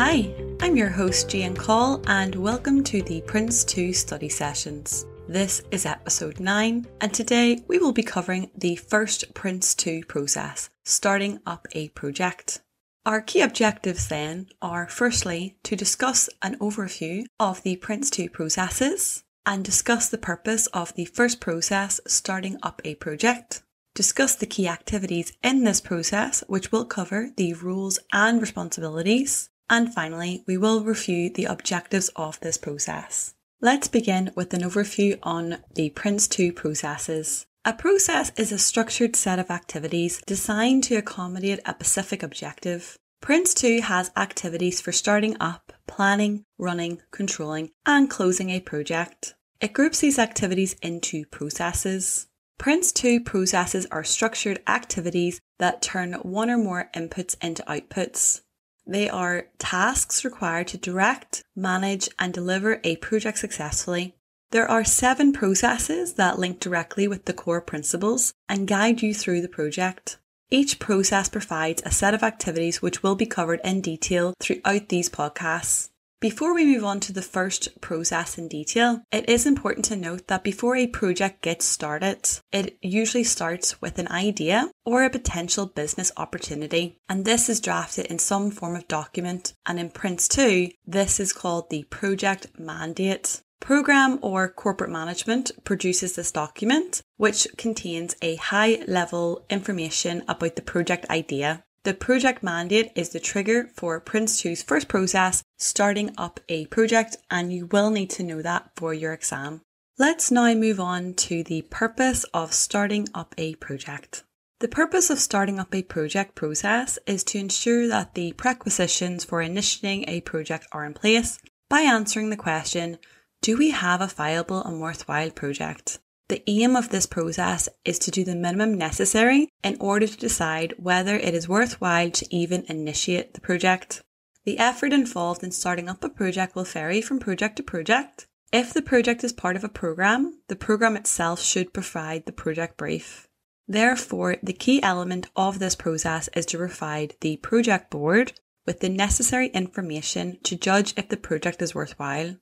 Hi, I'm your host Jane Call and welcome to the Prince 2 study sessions. This is episode 9 and today we will be covering the first Prince 2 process, starting up a project. Our key objectives then are firstly to discuss an overview of the Prince 2 processes and discuss the purpose of the first process, starting up a project discuss the key activities in this process, which will cover the rules and responsibilities, and finally, we will review the objectives of this process. Let's begin with an overview on the Prince 2 processes. A process is a structured set of activities designed to accommodate a specific objective. Prince 2 has activities for starting up, planning, running, controlling, and closing a project. It groups these activities into processes. Prince 2 processes are structured activities that turn one or more inputs into outputs. They are tasks required to direct, manage, and deliver a project successfully. There are seven processes that link directly with the core principles and guide you through the project. Each process provides a set of activities which will be covered in detail throughout these podcasts. Before we move on to the first process in detail, it is important to note that before a project gets started, it usually starts with an idea or a potential business opportunity. And this is drafted in some form of document. And in Prince 2, this is called the project mandate. Program or corporate management produces this document, which contains a high level information about the project idea. The project mandate is the trigger for Prince 2's first process, starting up a project, and you will need to know that for your exam. Let's now move on to the purpose of starting up a project. The purpose of starting up a project process is to ensure that the prerequisitions for initiating a project are in place by answering the question, do we have a viable and worthwhile project? The aim of this process is to do the minimum necessary in order to decide whether it is worthwhile to even initiate the project. The effort involved in starting up a project will vary from project to project. If the project is part of a program, the program itself should provide the project brief. Therefore, the key element of this process is to provide the project board with the necessary information to judge if the project is worthwhile.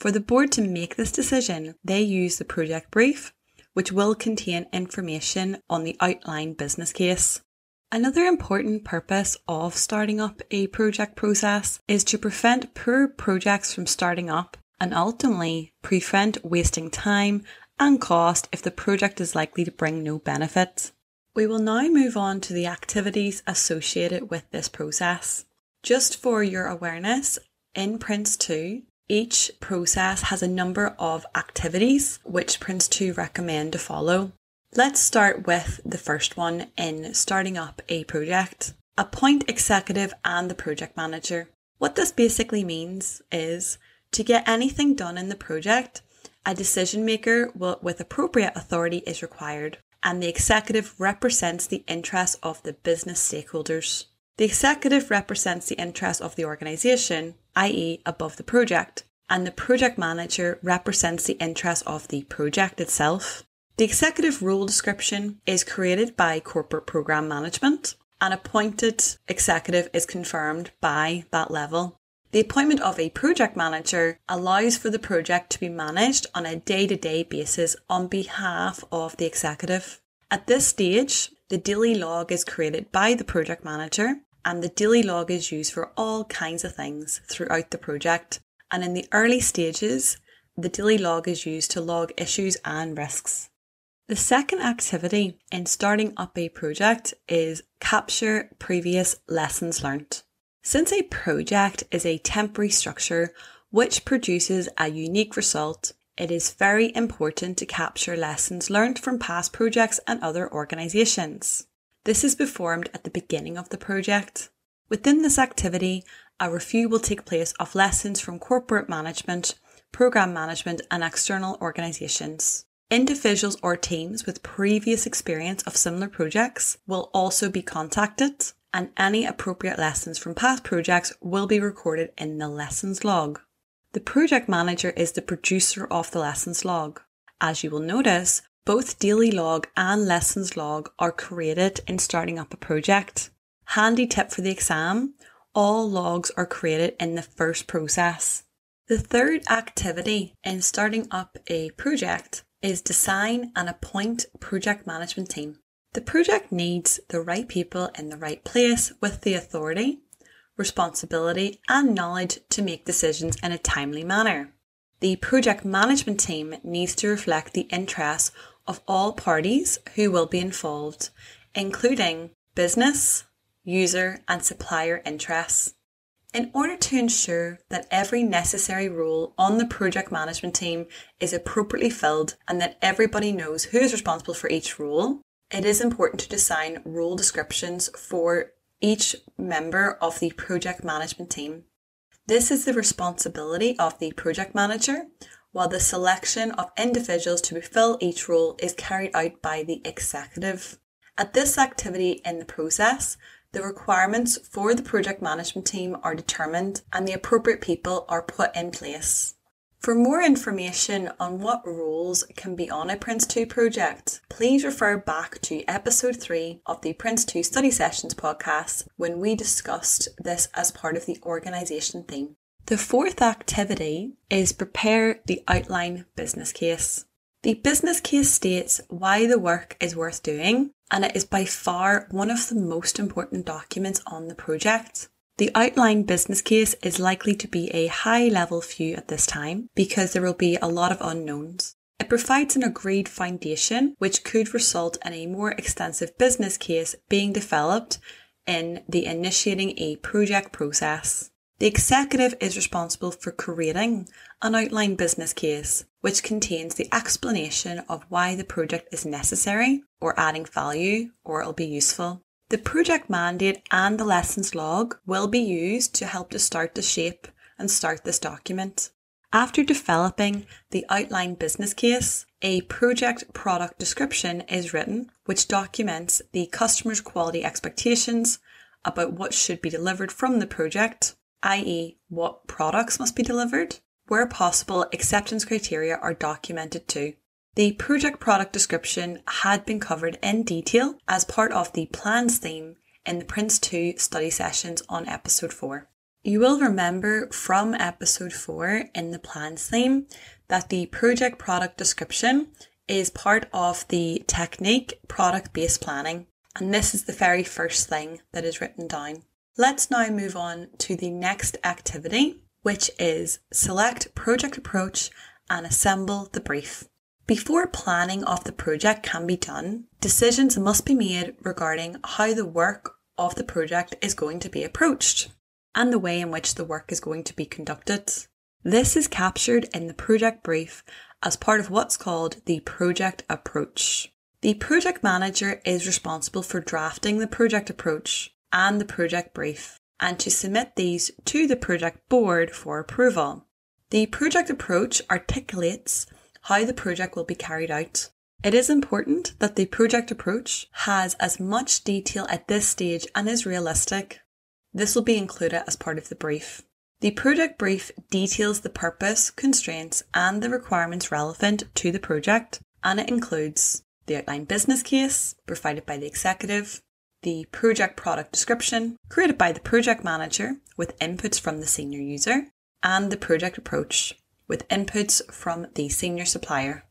For the board to make this decision, they use the project brief, which will contain information on the outline business case. Another important purpose of starting up a project process is to prevent poor projects from starting up and ultimately prevent wasting time and cost if the project is likely to bring no benefit. We will now move on to the activities associated with this process. Just for your awareness, in Prince 2, each process has a number of activities which Prince 2 recommend to follow. Let's start with the first one in starting up a project. Appoint executive and the project manager. What this basically means is to get anything done in the project, a decision maker with appropriate authority is required, and the executive represents the interests of the business stakeholders. The executive represents the interests of the organisation, i.e., above the project, and the project manager represents the interests of the project itself. The executive role description is created by corporate program management. An appointed executive is confirmed by that level. The appointment of a project manager allows for the project to be managed on a day to day basis on behalf of the executive. At this stage, the daily log is created by the project manager and the daily log is used for all kinds of things throughout the project. And in the early stages, the daily log is used to log issues and risks. The second activity in starting up a project is capture previous lessons learnt. Since a project is a temporary structure which produces a unique result, it is very important to capture lessons learnt from past projects and other organisations. This is performed at the beginning of the project. Within this activity, a review will take place of lessons from corporate management, program management, and external organisations. Individuals or teams with previous experience of similar projects will also be contacted, and any appropriate lessons from past projects will be recorded in the lessons log. The project manager is the producer of the lessons log. As you will notice, both daily log and lessons log are created in starting up a project. Handy tip for the exam all logs are created in the first process. The third activity in starting up a project is design and appoint project management team. The project needs the right people in the right place with the authority, responsibility, and knowledge to make decisions in a timely manner. The project management team needs to reflect the interests of all parties who will be involved, including business, user, and supplier interests. In order to ensure that every necessary role on the project management team is appropriately filled and that everybody knows who is responsible for each role, it is important to design role descriptions for each member of the project management team. This is the responsibility of the project manager, while the selection of individuals to fill each role is carried out by the executive. At this activity in the process, the requirements for the project management team are determined and the appropriate people are put in place. For more information on what roles can be on a Prince2 project, please refer back to episode 3 of the Prince2 Study Sessions podcast when we discussed this as part of the organisation theme. The fourth activity is prepare the outline business case. The business case states why the work is worth doing, and it is by far one of the most important documents on the project. The outline business case is likely to be a high level view at this time because there will be a lot of unknowns. It provides an agreed foundation which could result in a more extensive business case being developed in the initiating a project process. The executive is responsible for creating an outline business case, which contains the explanation of why the project is necessary or adding value or it'll be useful. The project mandate and the lessons log will be used to help to start the shape and start this document. After developing the outline business case, a project product description is written, which documents the customer's quality expectations about what should be delivered from the project i.e., what products must be delivered. Where possible, acceptance criteria are documented too. The project product description had been covered in detail as part of the plans theme in the Prince2 study sessions on episode 4. You will remember from episode 4 in the plans theme that the project product description is part of the technique product based planning, and this is the very first thing that is written down. Let's now move on to the next activity, which is select project approach and assemble the brief. Before planning of the project can be done, decisions must be made regarding how the work of the project is going to be approached and the way in which the work is going to be conducted. This is captured in the project brief as part of what's called the project approach. The project manager is responsible for drafting the project approach and the project brief, and to submit these to the project board for approval. The project approach articulates how the project will be carried out. It is important that the project approach has as much detail at this stage and is realistic. This will be included as part of the brief. The project brief details the purpose, constraints, and the requirements relevant to the project, and it includes the outline business case provided by the executive, the project product description created by the project manager with inputs from the senior user, and the project approach with inputs from the senior supplier.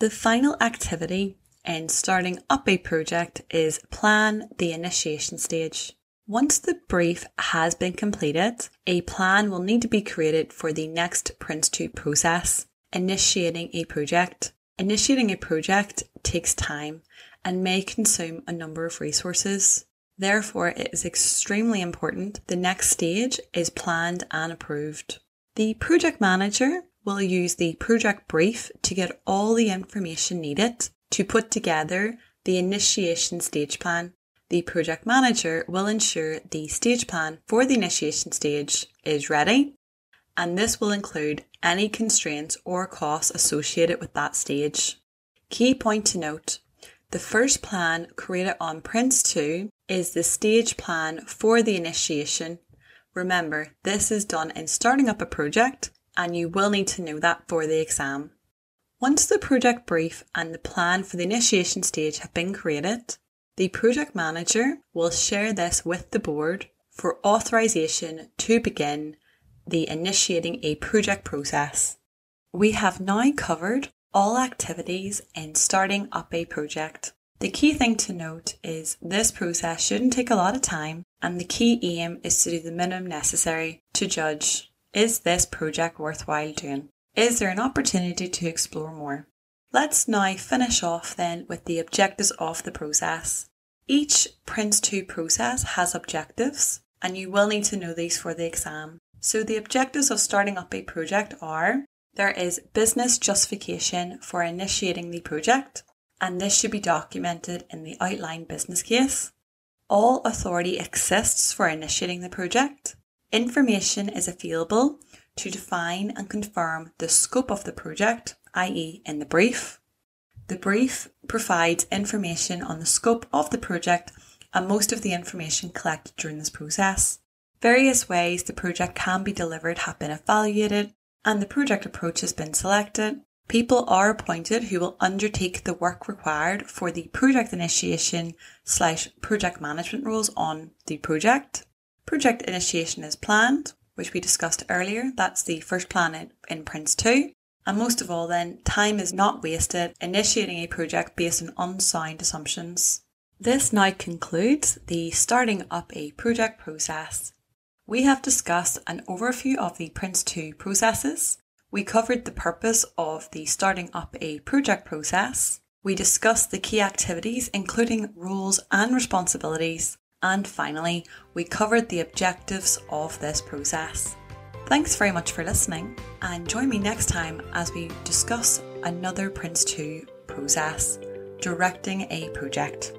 The final activity in starting up a project is plan the initiation stage. Once the brief has been completed, a plan will need to be created for the next Prince2 process, initiating a project. Initiating a project takes time and may consume a number of resources. Therefore, it is extremely important the next stage is planned and approved. The project manager will use the project brief to get all the information needed to put together the initiation stage plan. The project manager will ensure the stage plan for the initiation stage is ready, and this will include any constraints or costs associated with that stage. Key point to note the first plan created on Prince2 is the stage plan for the initiation. Remember, this is done in starting up a project and you will need to know that for the exam. Once the project brief and the plan for the initiation stage have been created, the project manager will share this with the board for authorization to begin the initiating a project process. We have now covered all activities in starting up a project. The key thing to note is this process shouldn't take a lot of time, and the key aim is to do the minimum necessary to judge is this project worthwhile doing? Is there an opportunity to explore more? Let's now finish off then with the objectives of the process. Each PRINCE2 process has objectives, and you will need to know these for the exam. So, the objectives of starting up a project are there is business justification for initiating the project, and this should be documented in the outline business case. All authority exists for initiating the project. Information is available to define and confirm the scope of the project, i.e., in the brief. The brief provides information on the scope of the project and most of the information collected during this process. Various ways the project can be delivered have been evaluated, and the project approach has been selected. People are appointed who will undertake the work required for the project initiation slash project management roles on the project. Project initiation is planned, which we discussed earlier. That's the first plan in, in Prince 2. And most of all, then, time is not wasted initiating a project based on unsound assumptions. This now concludes the starting up a project process. We have discussed an overview of the Prince 2 processes. We covered the purpose of the starting up a project process. We discussed the key activities, including roles and responsibilities. And finally, we covered the objectives of this process. Thanks very much for listening, and join me next time as we discuss another Prince 2 process directing a project.